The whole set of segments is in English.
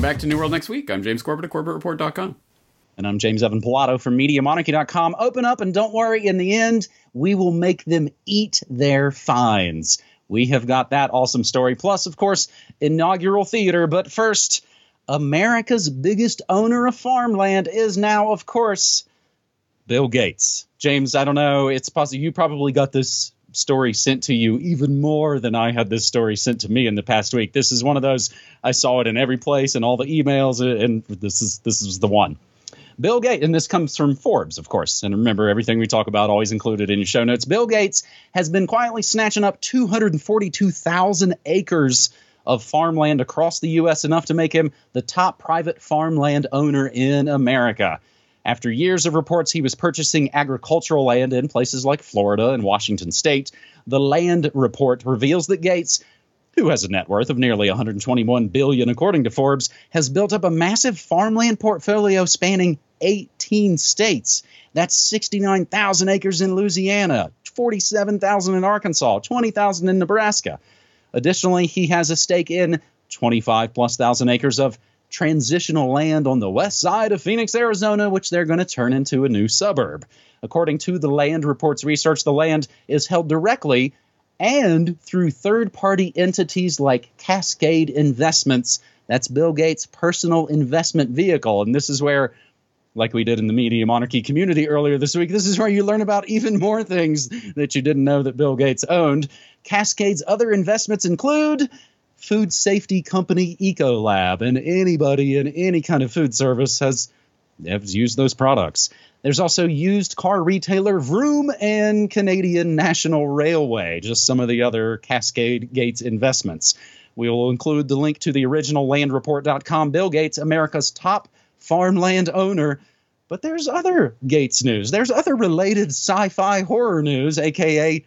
Welcome back to New World Next Week. I'm James Corbett at CorbettReport.com. And I'm James Evan Pilato from MediaMonarchy.com. Open up and don't worry, in the end, we will make them eat their fines. We have got that awesome story. Plus, of course, inaugural theater. But first, America's biggest owner of farmland is now, of course, Bill Gates. James, I don't know. It's possible you probably got this story sent to you even more than I had this story sent to me in the past week. This is one of those I saw it in every place and all the emails, and this is this is the one. Bill Gates, and this comes from Forbes, of course. And remember, everything we talk about always included in your show notes. Bill Gates has been quietly snatching up 242,000 acres of farmland across the U.S., enough to make him the top private farmland owner in America. After years of reports he was purchasing agricultural land in places like Florida and Washington state, the land report reveals that Gates who has a net worth of nearly 121 billion according to Forbes, has built up a massive farmland portfolio spanning 18 states. That's 69,000 acres in Louisiana, 47,000 in Arkansas, 20,000 in Nebraska. Additionally, he has a stake in 25 plus thousand acres of transitional land on the west side of Phoenix, Arizona, which they're going to turn into a new suburb. According to the Land Reports research, the land is held directly and through third party entities like Cascade Investments. That's Bill Gates' personal investment vehicle. And this is where, like we did in the Media Monarchy community earlier this week, this is where you learn about even more things that you didn't know that Bill Gates owned. Cascade's other investments include food safety company Ecolab, and anybody in any kind of food service has, has used those products. There's also used car retailer Vroom and Canadian National Railway, just some of the other Cascade Gates investments. We will include the link to the original landreport.com. Bill Gates, America's top farmland owner. But there's other Gates news. There's other related sci fi horror news, aka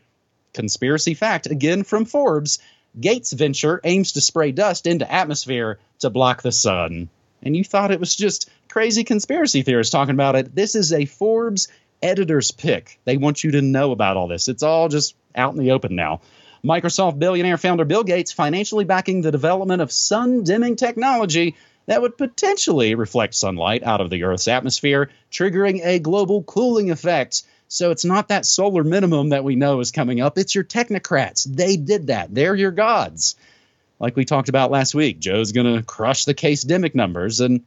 conspiracy fact, again from Forbes. Gates venture aims to spray dust into atmosphere to block the sun. And you thought it was just crazy conspiracy theorists talking about it. This is a Forbes editor's pick. They want you to know about all this. It's all just out in the open now. Microsoft billionaire founder Bill Gates financially backing the development of sun dimming technology that would potentially reflect sunlight out of the Earth's atmosphere, triggering a global cooling effect. So it's not that solar minimum that we know is coming up, it's your technocrats. They did that. They're your gods. Like we talked about last week, Joe's going to crush the case demic numbers and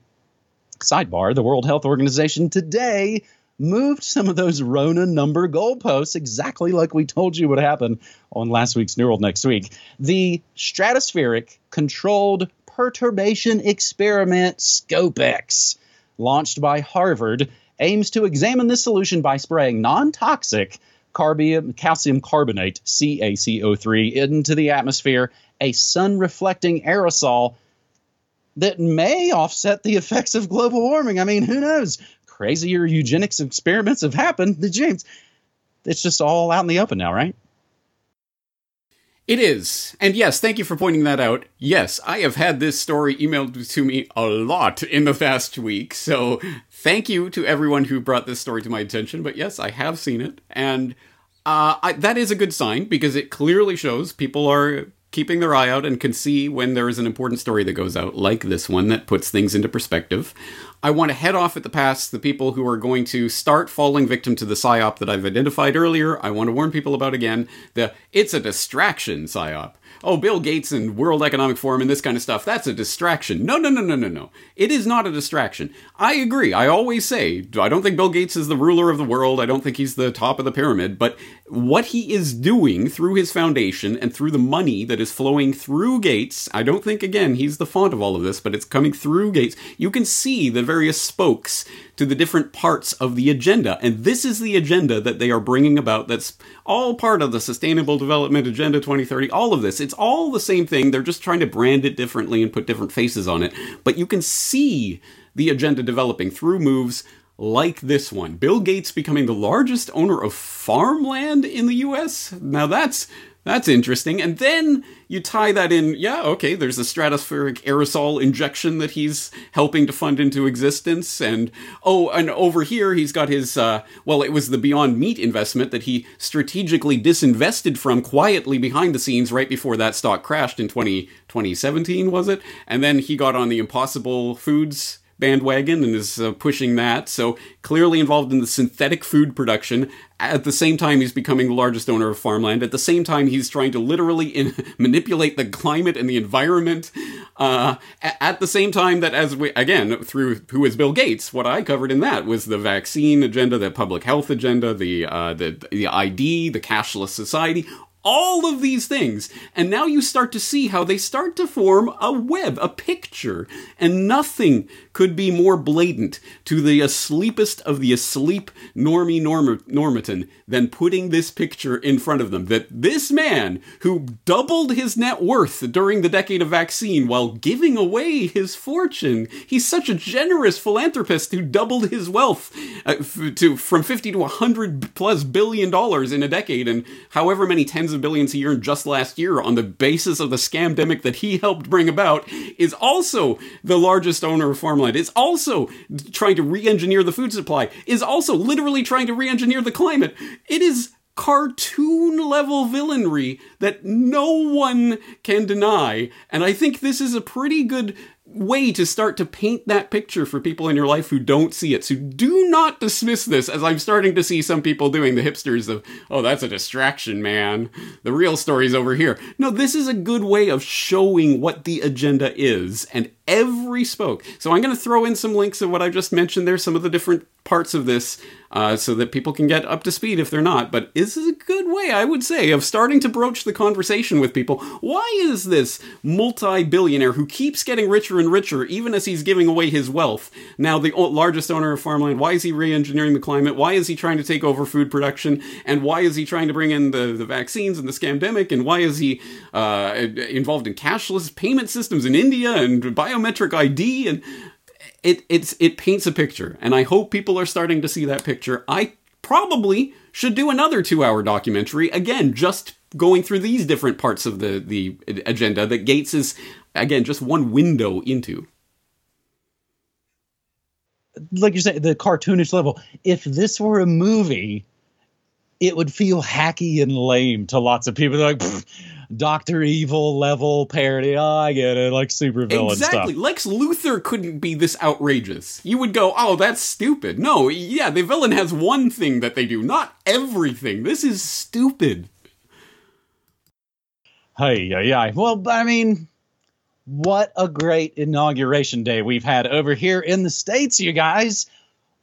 Sidebar The World Health Organization today moved some of those Rona number goalposts exactly like we told you would happen on last week's New World Next Week. The stratospheric controlled perturbation experiment SCOPEX, launched by Harvard, aims to examine this solution by spraying non toxic calcium carbonate, CaCO3, into the atmosphere, a sun reflecting aerosol that may offset the effects of global warming. I mean, who knows? Crazier eugenics experiments have happened. The James, it's just all out in the open now, right? It is. And yes, thank you for pointing that out. Yes, I have had this story emailed to me a lot in the past week. So thank you to everyone who brought this story to my attention. But yes, I have seen it. And uh, I, that is a good sign because it clearly shows people are keeping their eye out and can see when there is an important story that goes out, like this one, that puts things into perspective. I want to head off at the pass the people who are going to start falling victim to the psyop that I've identified earlier. I want to warn people about again the it's a distraction psyop oh, Bill Gates and World Economic Forum and this kind of stuff, that's a distraction. No, no, no, no, no, no. It is not a distraction. I agree. I always say, I don't think Bill Gates is the ruler of the world. I don't think he's the top of the pyramid. But what he is doing through his foundation and through the money that is flowing through Gates, I don't think, again, he's the font of all of this, but it's coming through Gates. You can see the various spokes to the different parts of the agenda. And this is the agenda that they are bringing about that's all part of the Sustainable Development Agenda 2030. All of this. It's all the same thing. They're just trying to brand it differently and put different faces on it. But you can see the agenda developing through moves like this one. Bill Gates becoming the largest owner of farmland in the US. Now that's That's interesting. And then you tie that in, yeah, okay, there's a stratospheric aerosol injection that he's helping to fund into existence. And, oh, and over here he's got his, uh, well, it was the Beyond Meat investment that he strategically disinvested from quietly behind the scenes right before that stock crashed in 20, 2017, was it? And then he got on the Impossible Foods bandwagon and is uh, pushing that. So clearly involved in the synthetic food production. At the same time, he's becoming the largest owner of farmland. At the same time, he's trying to literally in- manipulate the climate and the environment. Uh, at the same time that, as we again through who is Bill Gates, what I covered in that was the vaccine agenda, the public health agenda, the uh, the the ID, the cashless society all of these things. And now you start to see how they start to form a web, a picture. And nothing could be more blatant to the asleepest of the asleep normie norm- normatin than putting this picture in front of them. That this man, who doubled his net worth during the decade of vaccine while giving away his fortune, he's such a generous philanthropist who doubled his wealth uh, f- to from 50 to 100 plus billion dollars in a decade and however many tens of billions he earned just last year on the basis of the scamdemic that he helped bring about, is also the largest owner of farmland, is also trying to re engineer the food supply, is also literally trying to re engineer the climate. It is cartoon level villainry that no one can deny. And I think this is a pretty good way to start to paint that picture for people in your life who don't see it. So do not dismiss this as I'm starting to see some people doing the hipsters of, oh, that's a distraction, man. The real story's over here. No, this is a good way of showing what the agenda is and every spoke. So I'm going to throw in some links of what I just mentioned there, some of the different parts of this, uh, so that people can get up to speed if they're not. But this is a good way, I would say, of starting to broach the conversation with people. Why is this multi billionaire who keeps getting richer and richer, even as he's giving away his wealth, now the largest owner of farmland? Why is he re engineering the climate? Why is he trying to take over food production? And why is he trying to bring in the, the vaccines and the scamdemic? And why is he uh, involved in cashless payment systems in India and biometric ID and it it's it paints a picture and I hope people are starting to see that picture. I probably should do another 2-hour documentary again just going through these different parts of the the agenda that Gates is again just one window into like you're saying, the cartoonish level. If this were a movie, it would feel hacky and lame to lots of people. They're like, Doctor Evil level parody. Oh, I get it, like super villain exactly. stuff. Lex Luthor couldn't be this outrageous. You would go, oh, that's stupid. No, yeah, the villain has one thing that they do, not everything. This is stupid. Hey, yeah, yeah. Well, I mean, what a great inauguration day we've had over here in the states, you guys.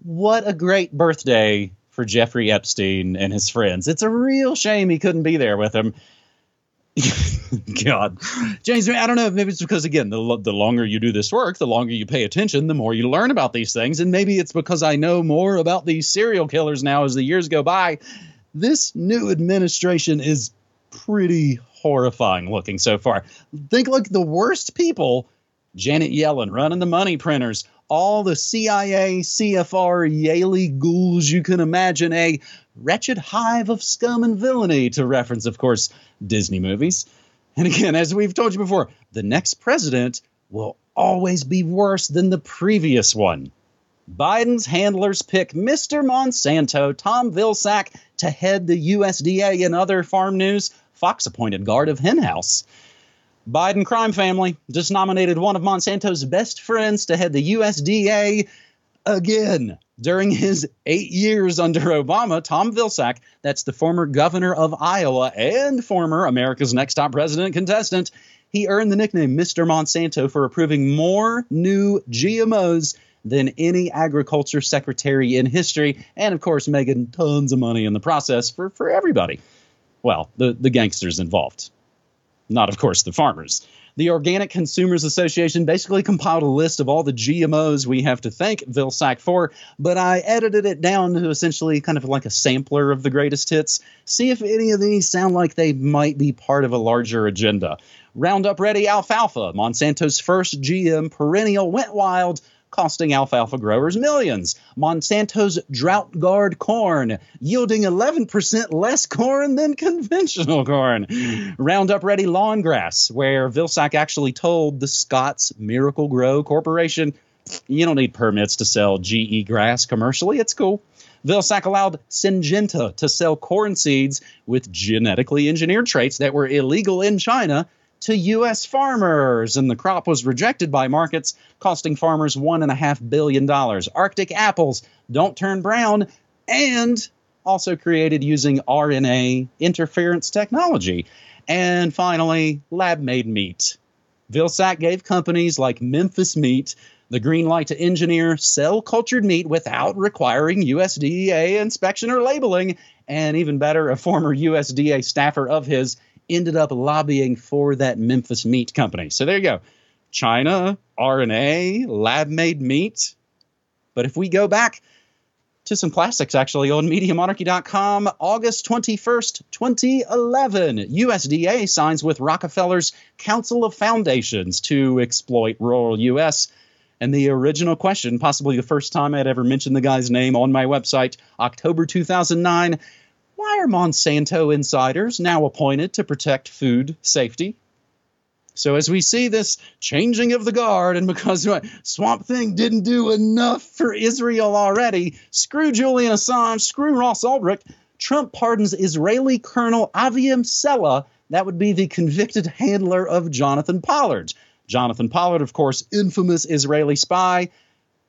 What a great birthday for Jeffrey Epstein and his friends. It's a real shame he couldn't be there with them. God, James, I don't know. Maybe it's because again, the the longer you do this work, the longer you pay attention, the more you learn about these things, and maybe it's because I know more about these serial killers now as the years go by. This new administration is pretty horrifying looking so far. Think like the worst people: Janet Yellen running the money printers, all the CIA, CFR, Yaley ghouls you can imagine, a wretched hive of scum and villainy, to reference, of course, Disney movies. And again, as we've told you before, the next president will always be worse than the previous one. Biden's handlers pick Mr. Monsanto, Tom Vilsack, to head the USDA and other farm news. Fox appointed guard of Henhouse. Biden crime family just nominated one of Monsanto's best friends to head the USDA again. During his eight years under Obama, Tom Vilsack, that's the former governor of Iowa and former America's Next Top President contestant, he earned the nickname Mr. Monsanto for approving more new GMOs than any agriculture secretary in history, and of course, making tons of money in the process for, for everybody. Well, the, the gangsters involved not, of course, the farmers. The Organic Consumers Association basically compiled a list of all the GMOs we have to thank Vilsack for, but I edited it down to essentially kind of like a sampler of the greatest hits. See if any of these sound like they might be part of a larger agenda. Roundup Ready Alfalfa, Monsanto's first GM perennial, went wild, costing alfalfa growers millions. Monsanto's DroughtGard corn, yielding 11% less corn than conventional corn. Roundup Ready lawn grass, where Vilsack actually told the Scotts Miracle-Gro Corporation, you don't need permits to sell GE grass commercially, it's cool. Vilsack allowed Syngenta to sell corn seeds with genetically engineered traits that were illegal in China to U.S. farmers, and the crop was rejected by markets, costing farmers $1.5 billion. Arctic apples don't turn brown, and also created using RNA interference technology. And finally, lab made meat. Vilsack gave companies like Memphis Meat the green light to engineer cell cultured meat without requiring USDA inspection or labeling. And even better, a former USDA staffer of his ended up lobbying for that Memphis meat company. So there you go. China, RNA, lab made meat. But if we go back to some classics actually on MediaMonarchy.com, August 21st, 2011, USDA signs with Rockefeller's Council of Foundations to exploit rural U.S. And the original question, possibly the first time I'd ever mentioned the guy's name on my website, October 2009 why are Monsanto insiders now appointed to protect food safety? So, as we see this changing of the guard, and because Swamp Thing didn't do enough for Israel already, screw Julian Assange, screw Ross Ulbricht, Trump pardons Israeli Colonel Aviam Sella, that would be the convicted handler of Jonathan Pollard. Jonathan Pollard, of course, infamous Israeli spy,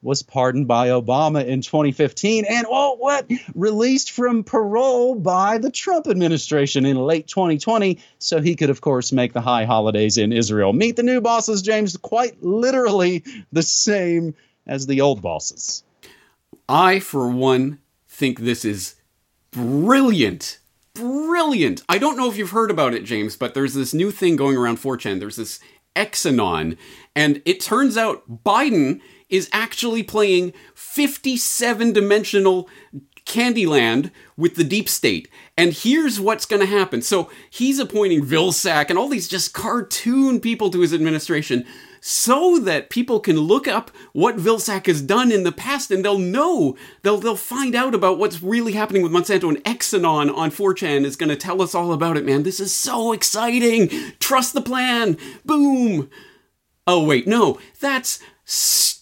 was pardoned by Obama in 2015 and, oh, what? Released from parole by the Trump administration in late 2020 so he could, of course, make the high holidays in Israel. Meet the new bosses, James, quite literally the same as the old bosses. I, for one, think this is brilliant. Brilliant. I don't know if you've heard about it, James, but there's this new thing going around 4chan. There's this Exanon, and it turns out Biden is actually playing 57 dimensional Candyland with the deep state. And here's what's going to happen. So he's appointing Vilsack and all these just cartoon people to his administration so that people can look up what Vilsack has done in the past and they'll know, they'll, they'll find out about what's really happening with Monsanto and Exxon on 4chan is going to tell us all about it, man. This is so exciting. Trust the plan. Boom. Oh, wait, no, that's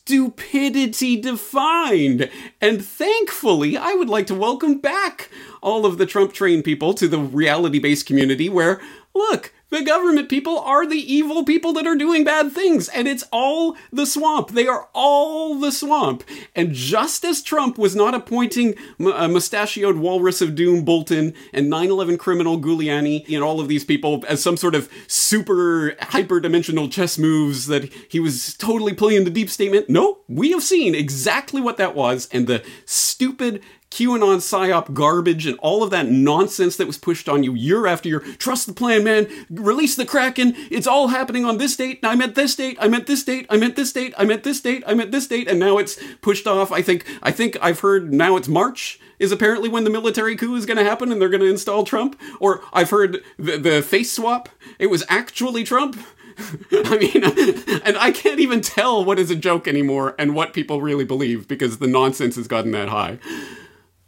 stupidity defined. And thankfully, I would like to welcome back all of the Trump train people to the reality based community where, look, the government people are the evil people that are doing bad things, and it's all the swamp. They are all the swamp. And just as Trump was not appointing a uh, mustachioed walrus of doom Bolton and 9 11 criminal Giuliani and all of these people as some sort of super hyperdimensional chess moves that he was totally playing the deep statement, no, we have seen exactly what that was, and the stupid QAnon psyop garbage and all of that nonsense that was pushed on you year after year. Trust the plan, man. Release the Kraken. It's all happening on this date. I meant this date. I meant this date. I meant this date. I meant this date. I meant this date. And now it's pushed off. I think. I think I've heard now it's March is apparently when the military coup is going to happen and they're going to install Trump. Or I've heard the, the face swap. It was actually Trump. I mean, and I can't even tell what is a joke anymore and what people really believe because the nonsense has gotten that high.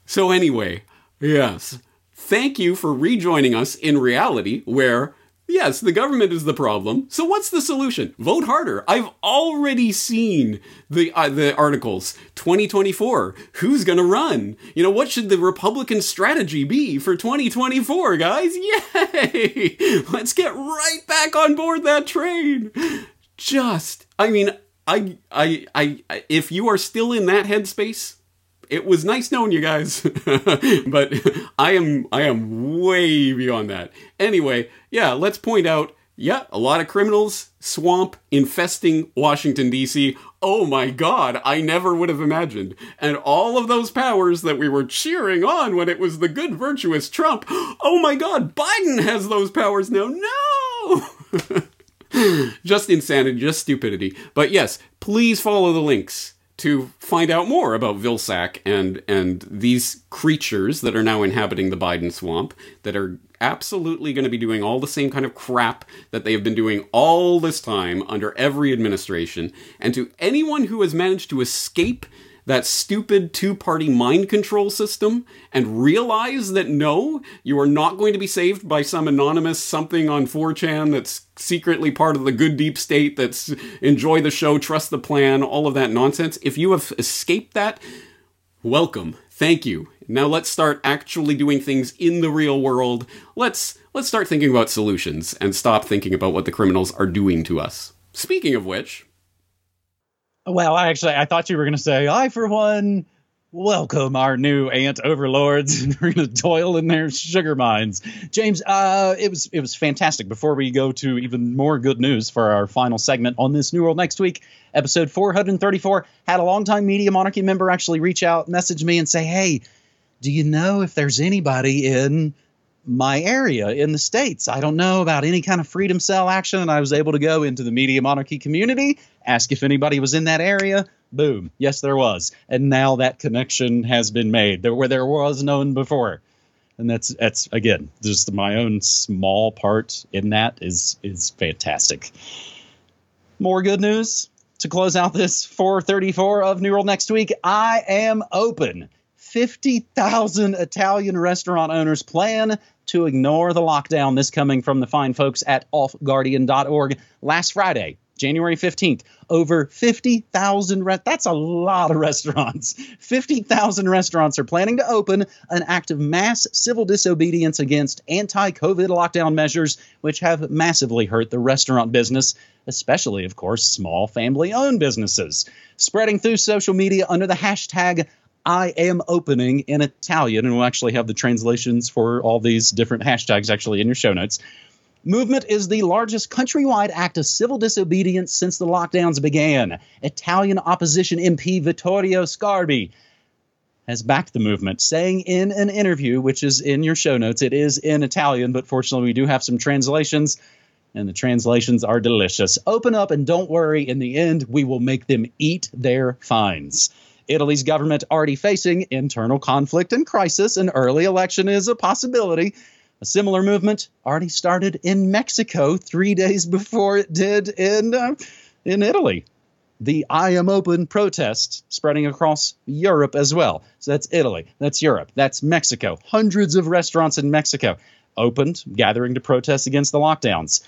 So, anyway, yes, thank you for rejoining us in reality where, yes, the government is the problem. So, what's the solution? Vote harder. I've already seen the, uh, the articles. 2024, who's going to run? You know, what should the Republican strategy be for 2024, guys? Yay! Let's get right back on board that train. Just, I mean, I, I, I, if you are still in that headspace, it was nice knowing you guys, but I am I am way beyond that. Anyway, yeah, let's point out. Yeah, a lot of criminals, swamp infesting Washington D.C. Oh my God, I never would have imagined. And all of those powers that we were cheering on when it was the good, virtuous Trump. Oh my God, Biden has those powers now. No. just insanity, just stupidity. But yes, please follow the links to find out more about Vilsack and and these creatures that are now inhabiting the Biden swamp that are absolutely going to be doing all the same kind of crap that they have been doing all this time under every administration. And to anyone who has managed to escape that stupid two party mind control system and realize that no, you are not going to be saved by some anonymous something on 4chan that's secretly part of the good deep state that's enjoy the show, trust the plan, all of that nonsense. If you have escaped that, welcome. Thank you. Now let's start actually doing things in the real world. Let's let's start thinking about solutions and stop thinking about what the criminals are doing to us. Speaking of which, well, actually, I thought you were going to say, I, for one, welcome our new ant overlords and we're going to toil in their sugar mines. James uh, it was it was fantastic. Before we go to even more good news for our final segment on this new world next week episode 434 had a longtime media monarchy member actually reach out message me and say hey do you know if there's anybody in my area in the states. I don't know about any kind of freedom cell action, and I was able to go into the media monarchy community, ask if anybody was in that area. Boom, yes, there was, and now that connection has been made there where there was none before, and that's that's again just my own small part in that is is fantastic. More good news to close out this 434 of New World next week. I am open. 50,000 Italian restaurant owners plan to ignore the lockdown. This coming from the fine folks at offguardian.org last Friday. January 15th, over 50,000 re- that's a lot of restaurants. 50,000 restaurants are planning to open an act of mass civil disobedience against anti-COVID lockdown measures which have massively hurt the restaurant business, especially of course small family-owned businesses. Spreading through social media under the hashtag I am opening in Italian, and we'll actually have the translations for all these different hashtags actually in your show notes. Movement is the largest countrywide act of civil disobedience since the lockdowns began. Italian opposition MP Vittorio Sgarbi has backed the movement, saying in an interview, which is in your show notes, it is in Italian, but fortunately we do have some translations, and the translations are delicious. Open up and don't worry, in the end, we will make them eat their fines. Italy's government already facing internal conflict and crisis, an early election is a possibility. A similar movement already started in Mexico three days before it did in uh, in Italy. The I am open protest spreading across Europe as well. So that's Italy, that's Europe, that's Mexico. Hundreds of restaurants in Mexico opened, gathering to protest against the lockdowns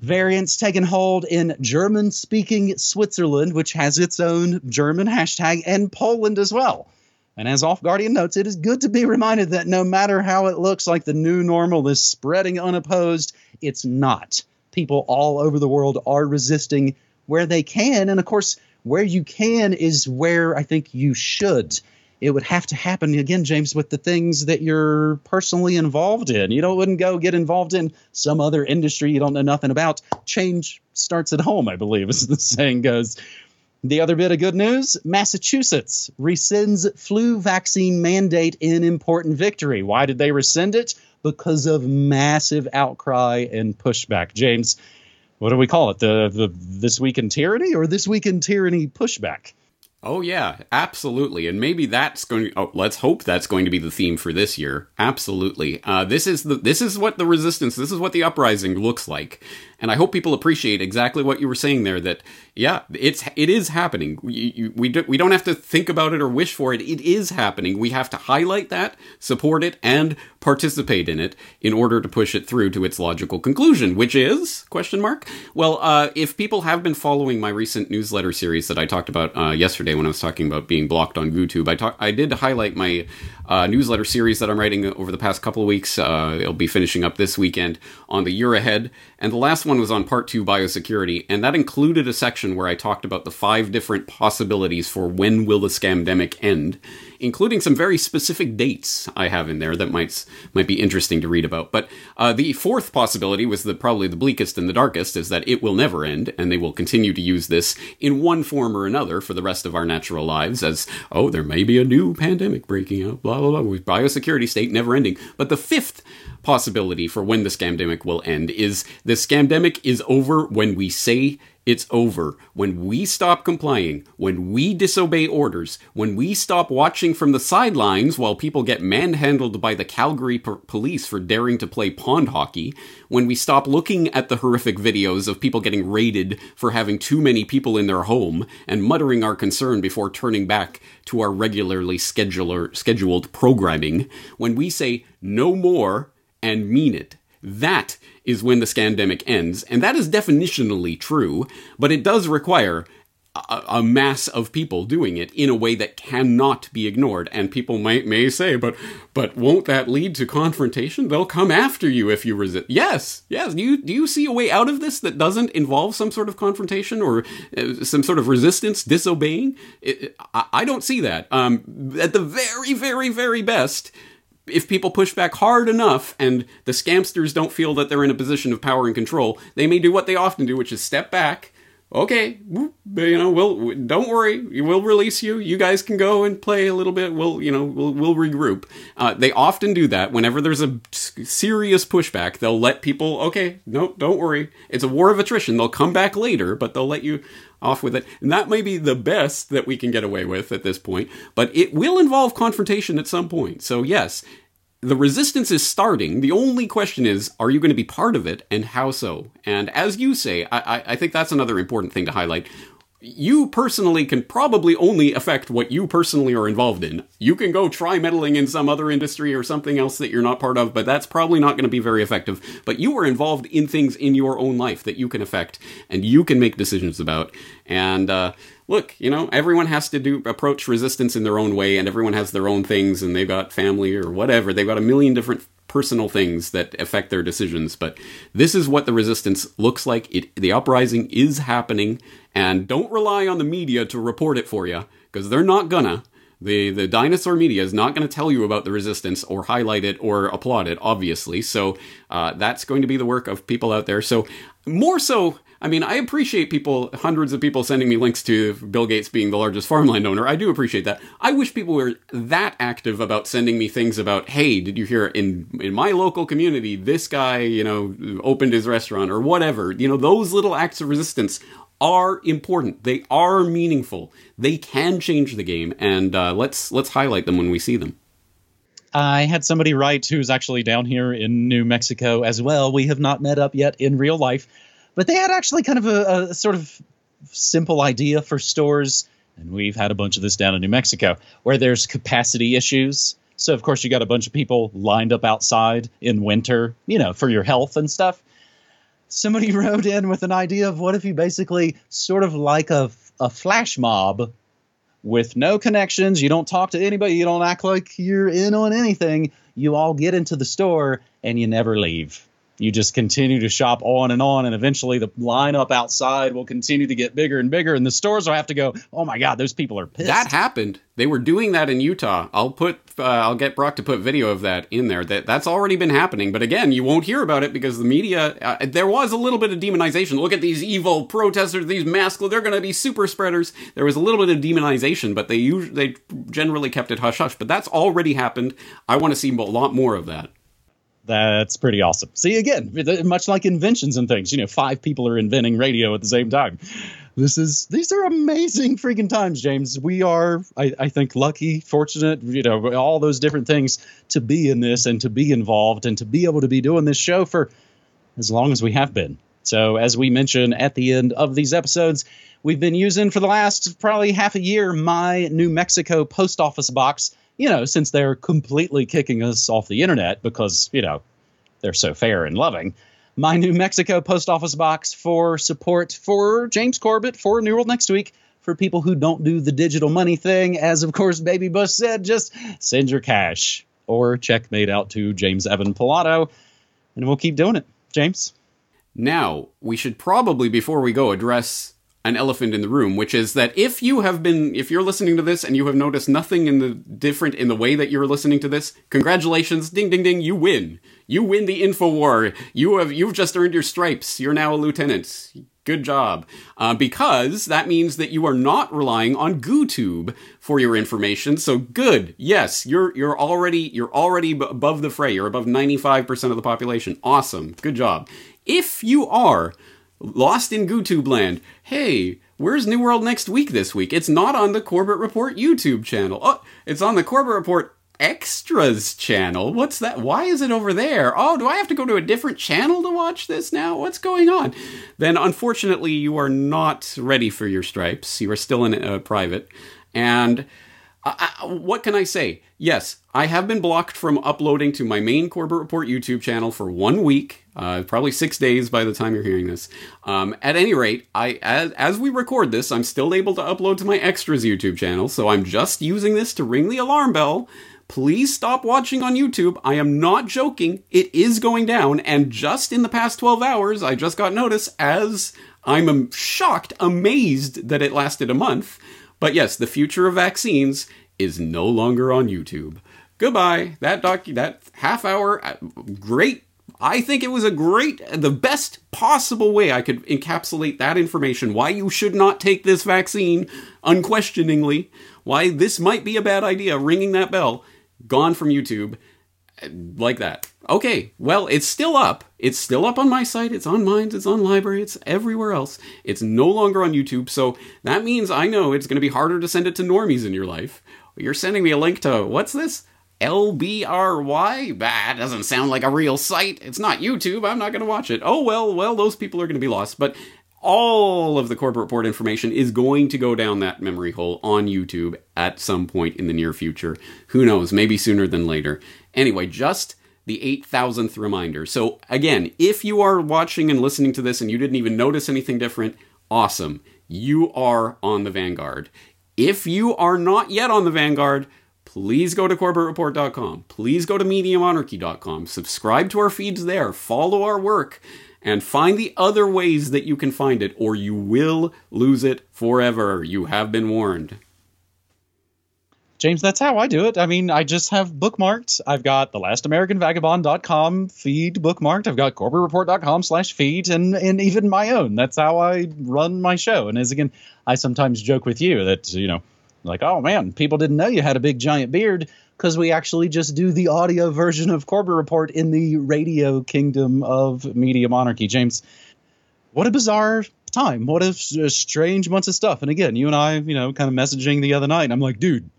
variants taking hold in German speaking Switzerland, which has its own German hashtag, and Poland as well. And as Off Guardian notes, it is good to be reminded that no matter how it looks like the new normal is spreading unopposed, it's not. People all over the world are resisting where they can. And of course, where you can is where I think you should it would have to happen again, James, with the things that you're personally involved in. You know, wouldn't go get involved in some other industry you don't know nothing about. Change starts at home, I believe, as the saying goes. The other bit of good news Massachusetts rescinds flu vaccine mandate in important victory. Why did they rescind it? Because of massive outcry and pushback. James, what do we call it? The, the This Week in Tyranny or This Week in Tyranny pushback? Oh yeah, absolutely, and maybe that's going. To, oh, let's hope that's going to be the theme for this year. Absolutely, uh, this is the this is what the resistance, this is what the uprising looks like, and I hope people appreciate exactly what you were saying there. That yeah, it's it is happening. We you, we, do, we don't have to think about it or wish for it. It is happening. We have to highlight that, support it, and participate in it in order to push it through to its logical conclusion, which is question mark. Well, uh, if people have been following my recent newsletter series that I talked about uh, yesterday when I was talking about being blocked on YouTube, I talk, I did highlight my uh, newsletter series that I'm writing over the past couple of weeks. Uh, it'll be finishing up this weekend on the year ahead, and the last one was on part two biosecurity, and that included a section where I talked about the five different possibilities for when will the scamdemic end, including some very specific dates I have in there that might might be interesting to read about. But uh, the fourth possibility was the probably the bleakest and the darkest is that it will never end, and they will continue to use this in one form or another for the rest of our natural lives. As oh, there may be a new pandemic breaking out, blah blah blah, with biosecurity state never ending. But the fifth possibility for when the scamdemic will end is the scamdemic is over when we say it's over. When we stop complying, when we disobey orders, when we stop watching from the sidelines while people get manhandled by the Calgary p- police for daring to play pond hockey, when we stop looking at the horrific videos of people getting raided for having too many people in their home and muttering our concern before turning back to our regularly scheduler, scheduled programming, when we say no more and mean it, that is when the scamdemic ends, and that is definitionally true, but it does require a, a, mass of people doing it in a way that cannot be ignored. And people might may say, but but won't that lead to confrontation? They'll come after you if you resist. Yes, yes. Do you do you see a way out of this that doesn't involve some sort of confrontation or uh, some sort of resistance, disobeying? It, I, I, don't see that. Um, at the very, very, very best, if people push back hard enough and the scamsters don't feel that they're in a position of power and control, they may do what they often do, which is step back. Okay, you know, we'll don't worry, we'll release you. You guys can go and play a little bit. We'll, you know, we'll we'll regroup. Uh, they often do that whenever there's a serious pushback. They'll let people. Okay, no, don't worry. It's a war of attrition. They'll come back later, but they'll let you off with it. And that may be the best that we can get away with at this point, but it will involve confrontation at some point. So, yes, the resistance is starting. The only question is, are you going to be part of it, and how so? And as you say, I, I think that's another important thing to highlight you personally can probably only affect what you personally are involved in. You can go try meddling in some other industry or something else that you're not part of, but that's probably not going to be very effective. But you are involved in things in your own life that you can affect and you can make decisions about. And uh, look, you know, everyone has to do approach resistance in their own way, and everyone has their own things, and they've got family or whatever. They've got a million different personal things that affect their decisions. But this is what the resistance looks like. It, the uprising is happening, and don't rely on the media to report it for you because they're not gonna. The the dinosaur media is not going to tell you about the resistance or highlight it or applaud it, obviously. So uh, that's going to be the work of people out there. So more so I mean, I appreciate people, hundreds of people sending me links to Bill Gates being the largest farmland owner. I do appreciate that. I wish people were that active about sending me things about, hey, did you hear in in my local community this guy, you know, opened his restaurant or whatever. You know, those little acts of resistance are important. They are meaningful. They can change the game, and uh, let's let's highlight them when we see them. I had somebody write who's actually down here in New Mexico as well. We have not met up yet in real life but they had actually kind of a, a sort of simple idea for stores, and we've had a bunch of this down in New Mexico, where there's capacity issues. So of course you got a bunch of people lined up outside in winter, you know, for your health and stuff. Somebody wrote in with an idea of what if you basically sort of like a, a flash mob with no connections, you don't talk to anybody, you don't act like you're in on anything, you all get into the store and you never leave you just continue to shop on and on and eventually the lineup outside will continue to get bigger and bigger and the stores will have to go oh my god those people are pissed. That happened. They were doing that in utah. I'll put uh, i'll get brock to put video of that in there. That that's already been happening. But again you won't hear about it because the media uh, there was a little bit of demonization. Look at these evil protesters these masked they're going to be super spreaders. There was a little bit of demonization but they usually they generally kept it hush hush but that's already happened. I want to see a lot more of that that's pretty awesome. See, again, much like inventions and things, you know, five people are inventing radio at the same time. This is these are amazing freaking times, James. We are, I, I think, lucky, fortunate, you know, all those different things to be in this and to be involved and to be able to be doing this show for as long as we have been. So, as we mentioned at the end of these episodes, we've been using for the last probably half a year my New Mexico post office box you know, since they're completely kicking us off the internet because, you know, they're so fair and loving, my New Mexico post office box for support for James Corbett for New World Next Week for people who don't do the digital money thing. As, of course, Baby Bush said, just send your cash or check made out to James Evan Pilato, and we'll keep doing it. James? Now, we should probably, before we go, address an elephant in the room, which is that if you have been, if you're listening to this and you have noticed nothing in the different in the way that you're listening to this, congratulations, ding ding ding, you win. You win the info war. You have you've just earned your stripes. You're now a lieutenant. Good job. Uh, because that means that you are not relying on GooTube for your information. So good. Yes, you're you're already you're already above the fray. You're above 95% of the population. Awesome. Good job. if you are lost in GooTube land, hey, where's New World next week this week? It's not on the Corbett Report YouTube channel. Oh, it's on the Corbett Report extras channel. What's that? Why is it over there? Oh, do I have to go to a different channel to watch this now? What's going on? Then, unfortunately, you are not ready for your stripes. You are still in uh, private. And uh, what can I say? Yes, I have been blocked from uploading to my main Corbett Report YouTube channel for one week, uh, probably six days by the time you're hearing this. Um, at any rate, I as, as we record this, I'm still able to upload to my extras YouTube channel, so I'm just using this to ring the alarm bell. Please stop watching on YouTube. I am not joking. It is going down, and just in the past 12 hours, I just got notice as I'm shocked, amazed that it lasted a month. But yes, the future of vaccines is no longer on YouTube. Goodbye. That doc, that half hour, uh, great. I think it was a great, the best possible way I could encapsulate that information. Why you should not take this vaccine, unquestioningly. Why this might be a bad idea. Ringing that bell, gone from YouTube, uh, like that. Okay, well, it's still up. It's still up on my site. It's on Minds. It's on LBRY, It's everywhere else. It's no longer on YouTube. So that means I know it's going to be harder to send it to normies in your life. You're sending me a link to what's this? LBRY? That doesn't sound like a real site. It's not YouTube. I'm not going to watch it. Oh, well, well, those people are going to be lost. But all of the Corbett Report information is going to go down that memory hole on YouTube at some point in the near future. Who knows? Maybe sooner than later. Anyway, just the 8000th reminder. So, again, if you are watching and listening to this and you didn't even notice anything different, awesome. You are on the Vanguard. If you are not yet on the Vanguard, please go to CorbettReport.com. Please go to MediaMonarchy.com. Subscribe to our feeds there. Follow our work and find the other ways that you can find it, or you will lose it forever. You have been warned. James, that's how I do it. I mean, I just have bookmarked. I've got the lastamericanvagabond.com feed bookmarked. I've got corbettreport.com slash feed and, and even my own. That's how I run my show. And as again, I sometimes joke with you that, you know, like, oh man, people didn't know you had a big giant beard because we actually just do the audio version of Corbett Report in the radio kingdom of Media Monarchy. James, what a bizarre time. What a, a strange bunch of stuff. And again, you and I, you know, kind of messaging the other night. And I'm like, dude,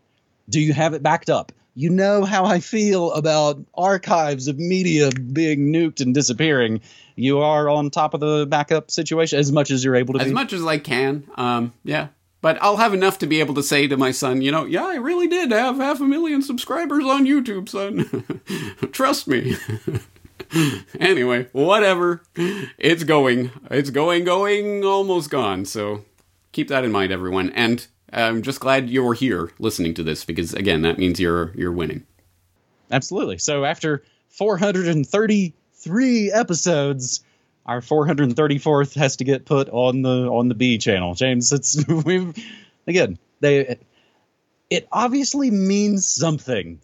do you have it backed up? You know how I feel about archives of media being nuked and disappearing. You are on top of the backup situation as much as you're able to as be. much as I can. Um, yeah, but I'll have enough to be able to say to my son, you know, yeah, I really did have half a million subscribers on YouTube, son. Trust me. anyway, whatever. It's going. It's going, going, almost gone. So keep that in mind, everyone. And I'm just glad you're here listening to this because again, that means you're you're winning. Absolutely. So after 433 episodes, our 434th has to get put on the on the B channel. James, it's we've again, they it obviously means something.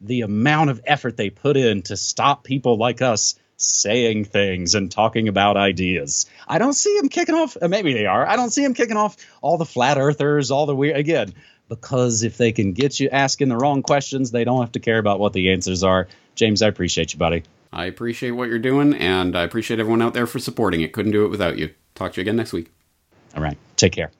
The amount of effort they put in to stop people like us saying things and talking about ideas. I don't see them kicking off. Uh, maybe they are. I don't see them kicking off all the flat earthers, all the weird. Again, because if they can get you asking the wrong questions, they don't have to care about what the answers are. James, I appreciate you, buddy. I appreciate what you're doing, and I appreciate everyone out there for supporting it. Couldn't do it without you. Talk to you again next week. All right. Take care.